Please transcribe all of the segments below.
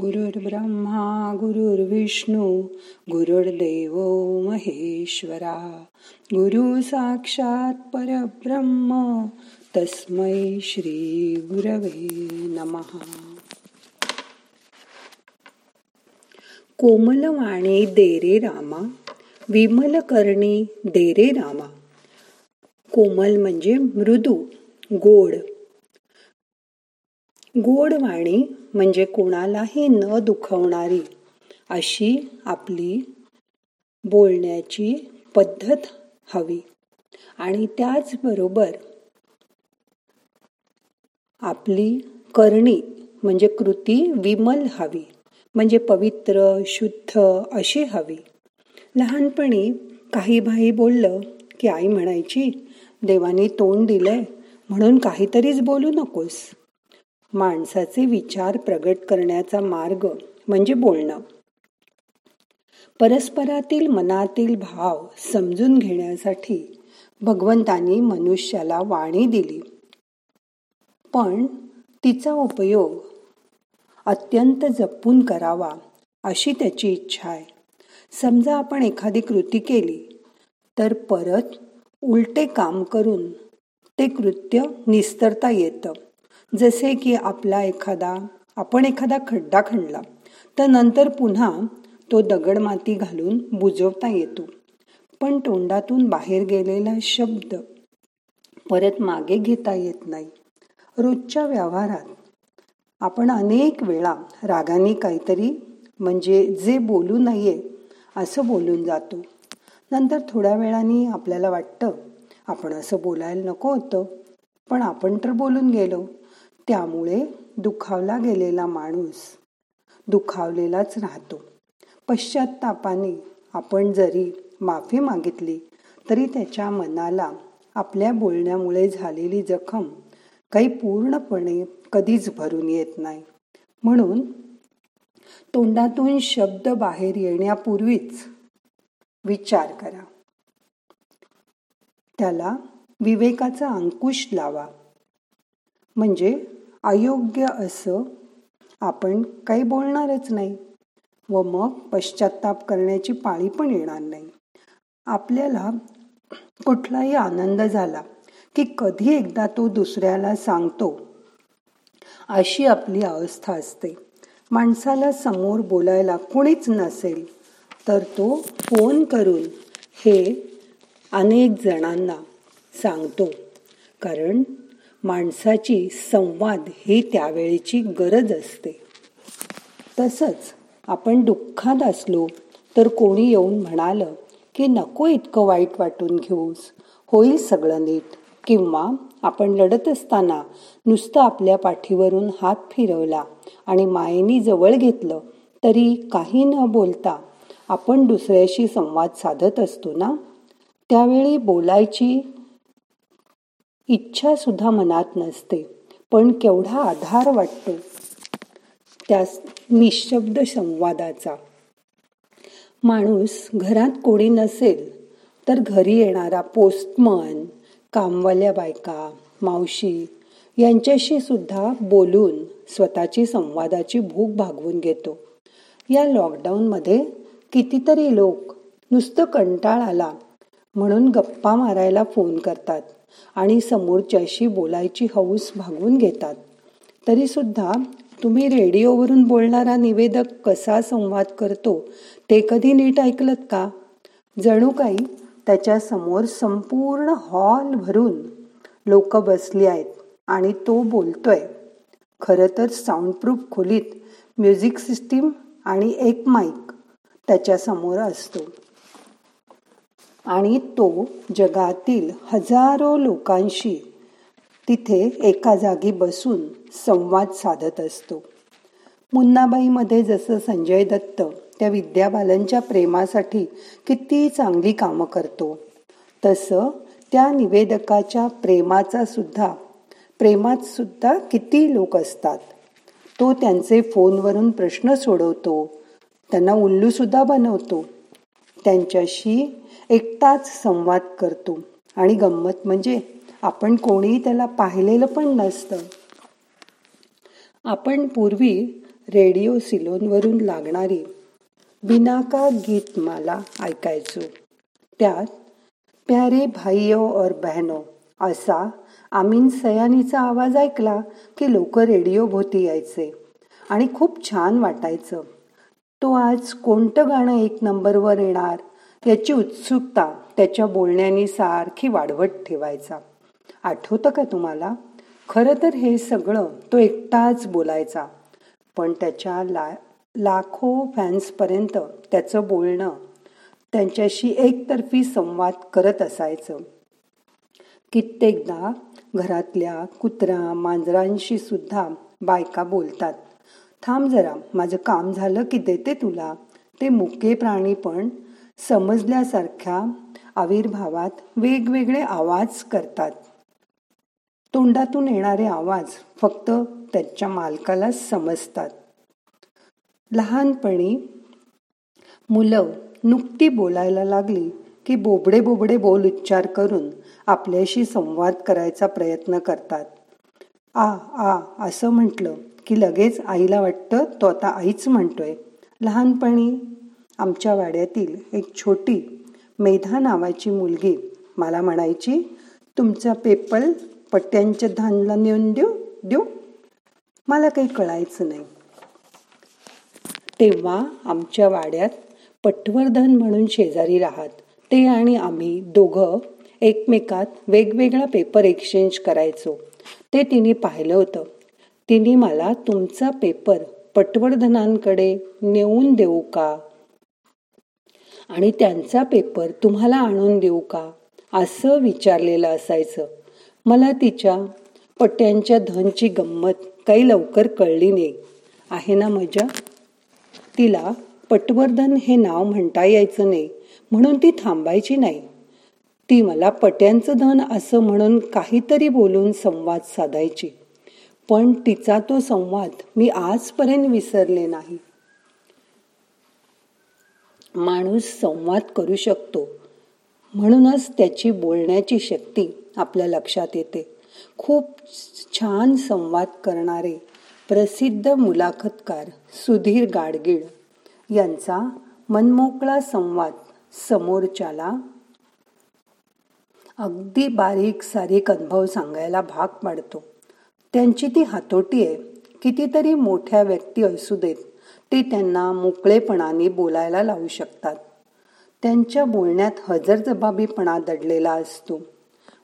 गुरुर्ब्रह्मा गुरुर्विष्णू गुरुर्देव महेश्वरा. गुरु साक्षात परब्रह्म तस्मै श्री गुरवे नमहा कोमलवाणी देरे रामा विमल करणी देरे रामा. कोमल म्हणजे मृदू गोड गोड वाणी म्हणजे कोणालाही न दुखवणारी अशी आपली बोलण्याची पद्धत हवी. आणि त्याचबरोबर आपली करणी म्हणजे कृती विमल हवी म्हणजे पवित्र शुद्ध अशी हवी. लहानपणी काही भाई बोललं की आई म्हणायची देवानी तोंड दिलंय म्हणून काहीतरीच बोलू नकोस. माणसाचे विचार प्रगट करण्याचा मार्ग म्हणजे बोलणं. परस्परातील मनातील भाव समजून घेण्यासाठी भगवंतानी मनुष्याला वाणी दिली. पण तिचा उपयोग अत्यंत जपून करावा अशी त्याची इच्छा आहे. समजा आपण एखादी कृती केली तर परत उलटे काम करून ते कृत्य निस्तरता येतं. जसे की आपला एखादा आपण एखादा खड्डा खणला तर नंतर पुन्हा तो दगड माती घालून बुजवता येतो. पण तोंडातून बाहेर गेलेला शब्द परत मागे घेता येत नाही. रोजच्या व्यवहारात आपण अनेक वेळा रागाने काहीतरी म्हणजे जे बोलू नये असं बोलून जातो. नंतर थोड्या वेळाने आपल्याला वाटतं आपण असं बोलायला नको होतं पण आपण तर बोलून गेलो. त्यामुळे दुखावला गेलेला माणूस दुखावलेलाच राहतो. पश्चातापाने आपण जरी माफी मागितली तरी त्याच्या मनाला आपल्या बोलण्यामुळे झालेली जखम काही पूर्णपणे कधीच भरून येत नाही. म्हणून तोंडातून शब्द बाहेर येण्यापूर्वीच विचार करा. त्याला विवेकाचा अंकुश लावा. म्हणजे अयोग्य असं आपण काही बोलणारच नाही व मग पश्चाताप करण्याची पाळी पण येणार नाही. आपल्याला कुठलाही आनंद झाला की कधी एकदा तो दुसऱ्याला सांगतो अशी आपली अवस्था असते. माणसाला समोर बोलायला कोणीच नसेल तर तो फोन करून हे अनेक जणांना सांगतो. कारण माणसाची संवाद ही त्यावेळेची गरज असते. तसंच आपण दुःखात असलो तर कोणी येऊन म्हणालं की नको इतकं वाईट वाटून घेऊस. होईल सगळं नीट. किंवा आपण लढत असताना नुसतं आपल्या पाठीवरून हात फिरवला आणि मायेनी जवळ घेतलं तरी काही न बोलता आपण दुसऱ्याशी संवाद साधत असतो ना? त्यावेळी बोलायची इच्छा सुद्धा मनात नसते पण केवढा आधार वाटतो त्या निशब्द संवादाचा. माणूस घरात कोणी नसेल तर घरी येणारा पोस्टमन कामवाल्या बायका मावशी यांच्याशी सुद्धा बोलून स्वतःची संवादाची भूक भागवून घेतो. या लॉकडाऊनमध्ये कितीतरी लोक नुसतं कंटाळ आला म्हणून गप्पा मारायला फोन करतात. आणि समोरच्याशी बोलायची हौस भागवून घेतात. तरी सुद्धा तुम्ही रेडिओवरून बोलणारा निवेदक कसा संवाद करतो ते कधी नीट ऐकलत का? जणू काही त्याच्यासमोर संपूर्ण हॉल भरून लोक बसली आहेत आणि तो बोलतोय. खरं तर साऊंडप्रूफ खोलीत म्युझिक सिस्टीम आणि एक माईक त्याच्यासमोर असतो. आणि तो जगातील हजारो लोकांशी तिथे एका जागी बसून संवाद साधत असतो. मुन्नाबाईमध्ये जसं संजय दत्त त्या विद्याबालनच्या प्रेमासाठी किती चांगली कामं करतो तसं त्या निवेदकाच्या प्रेमाचा सुद्धा प्रेमात सुद्धा किती लोक असतात. तो त्यांचे फोनवरून प्रश्न सोडवतो त्यांना उल्लूसुद्धा बनवतो त्यांच्याशी एकटाच संवाद करतो. आणि गंमत म्हणजे आपण कोणीही त्याला पाहिलेलं पण नसतं. आपण पूर्वी रेडिओ सिलोनवरून लागणारी बिनाका गीत मला ऐकायचो. त्यात प्यारे भाईयो और बहनो असा आमीन सयानीचा आवाज ऐकला की लोक रेडिओ भोवती यायचे. आणि खूप छान वाटायचं. तो आज कोणतं गाणं एक नंबरवर येणार? याची उत्सुकता त्याच्या बोलण्याने सारखी वाढवत ठेवायचा. आठवतं का तुम्हाला? खरं तर हे सगळं तो एकटाच बोलायचा. पण त्याच्या ला लाखो फॅन्सपर्यंत त्याचं बोलणं त्यांच्याशी एकतर्फी संवाद करत असायचं. कित्येकदा घरातल्या कुत्रा मांजरांशी सुद्धा बायका बोलतात. थांब जरा माझं काम झालं की देते तुला. ते मुके प्राणी पण समजल्यासारख्या आविर्भावात वेगवेगळे आवाज करतात. तोंडातून येणारे आवाज फक्त त्याच्या मालकाला समजतात. लहानपणी मुलं नुकती बोलायला लागली की बोबडे बोबडे बोल उच्चार करून आपल्याशी संवाद करायचा प्रयत्न करतात. आ आ असं म्हटलं की लगेच आईला वाटतं तो आता आईच म्हणतोय. लहानपणी आमच्या वाड्यातील एक छोटी मेधा नावाची मुलगी मला म्हणायची तुमचा पेपल पट्ट्यांच्या धानला नेऊन देऊ देऊ? मला काही कळायचं नाही. तेव्हा आमच्या वाड्यात पटवर्धन म्हणून शेजारी राहत ते आणि आम्ही दोघं एकमेकात वेगवेगळा पेपर एक्सचेंज करायचो. ते तिने पाहिलं होतं. तिने मला तुमचा पेपर पटवर्धनांकडे नेऊन देऊ का? आणि त्यांचा पेपर तुम्हाला आणून देऊ का? असं विचारलेलं असायचं. मला तिच्या पट्ट्यांच्या धनची गंमत काही लवकर कळली नाही. आहे ना मजा? तिला पटवर्धन हे नाव म्हणता यायचं नाही म्हणून ती थांबायची नाही. ती मला पट्यांचं धन असं म्हणून काहीतरी बोलून संवाद साधायची. पण तिचा तो संवाद मी आजपर्यंत विसरले नाही. माणूस संवाद करू शकतो. म्हणूनच त्याची बोलण्याची शक्ती आपल्या लक्षात येते. खूप छान संवाद करणारे प्रसिद्ध मुलाखतकार सुधीर गाडगीळ यांचा मनमोकळा संवाद समोरच्याला अगदी बारीक सारीक अनुभव सांगायला भाग पाडतो. त्यांची ती हातोटी आहे. कितीतरी मोठ्या व्यक्ती असू देत ते त्यांना मोकळेपणाने बोलायला लावू शकतात. त्यांच्या बोलण्यात हजरजबाबीपणा दडलेला असतो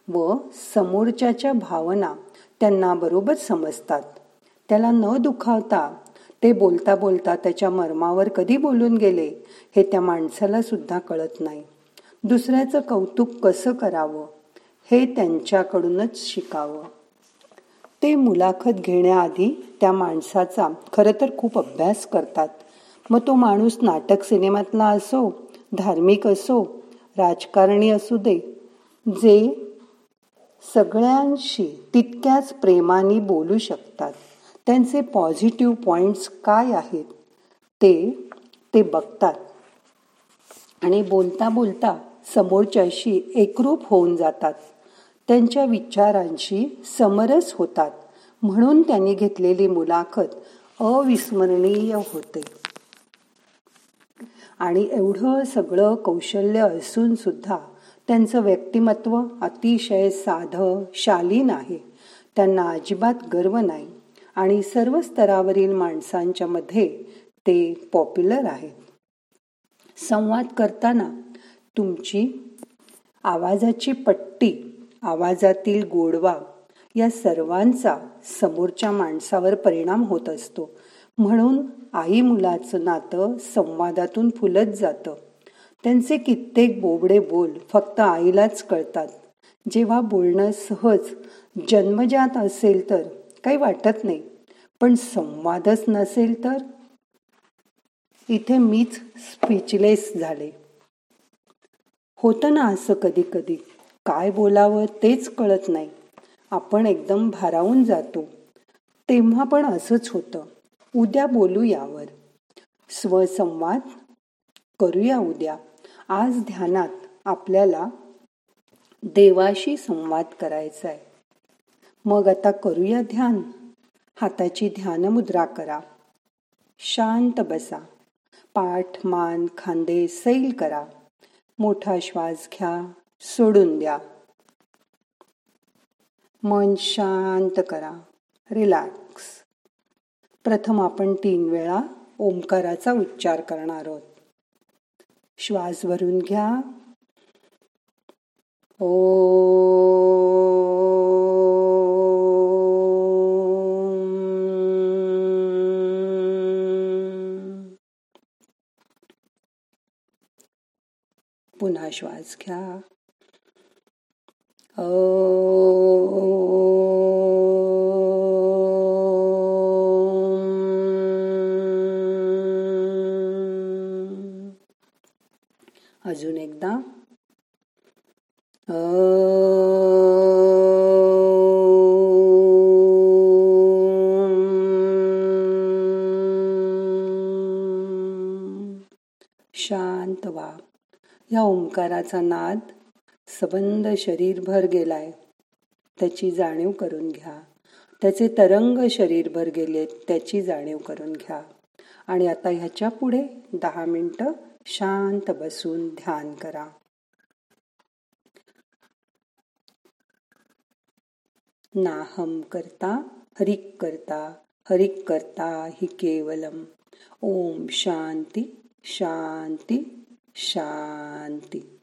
व समोरच्याच्या भावना त्यांना बरोबर समजतात. त्याला न दुखावता ते बोलता बोलता त्याच्या मर्मावर कधी बोलून गेले हे त्या माणसाला सुद्धा कळत नाही. दुसऱ्याचं कौतुक कसं करावं हे त्यांच्याकडूनच शिकावं. ते मुलाखत घेण्याआधी त्या माणसाचा खरं तर खूप अभ्यास करतात. मग तो माणूस नाटक सिनेमातला असो धार्मिक असो राजकारणी असू दे जे सगळ्यांशी तितक्याच प्रेमाने बोलू शकतात. त्यांचे पॉझिटिव्ह पॉइंट्स काय आहेत? ते ते बघतात. आणि बोलता बोलता समोरच्याशी एकरूप होऊन जातात. त्यांच्या विचारांशी समरस होतात. म्हणून त्यांनी घेतलेली मुलाखत अविस्मरणीय होते. आणि एवढं सगळं कौशल्य असून सुद्धा त्यांचं व्यक्तिमत्व अतिशय साधं शालीन आहे त्यांना अजिबात गर्व नाही. आणि सर्व स्तरावरील माणसांच्या मध्ये ते पॉप्युलर आहेत. संवाद करताना तुमची आवाजाची पट्टी आवाजातील गोडवा या सर्वांचा समोरच्या माणसावर परिणाम होत असतो. म्हणून आई मुलाचं नातं संवादातून फुलत जातं. त्यांचे कित्येक बोबडे बोल फक्त आईलाच कळतात. जेव्हा बोलणं सहज जन्मजात असेल तर काही वाटत नाही. पण संवादच नसेल तर? इथे मीच स्पीचलेस झाले. होतं ना असं कधी कधी काय बोलावं तेच कळत नाही. आपण एकदम भारावून जातो. तेव्हा पण असंच होतं. उद्या बोलू यावर. स्वसंवाद करूया उद्या. आज ध्यानात आपल्याला देवाशी संवाद करायचा आहे मग आता करूया ध्यान. हाताची ध्यानमुद्रा करा. शांत बसा. पाठ मान खांदे सैल करा. मोठा श्वास घ्या. सोडून द्या. मन शांत करा. रिलॅक्स प्रथम आपण तीन वेळा ओंकाराचा उच्चार करणार आहोत. श्वास भरून घ्या. ओ पुन्हा श्वास घ्या. अजून एकदा. शांत वा या ओंकाराचा नाद सबंध शरीरभर गेलाय त्याची जाणीव करून घ्या. त्याचे तरंग शरीरभर गेलेत त्याची जाणीव करून घ्या. आणि आता ह्याच्या पुढे दहा मिनटं शांत बसून ध्यान करा. नाहम करता हरिक करता हरिक करता हि केवलम। ओम शांती शांती शांती।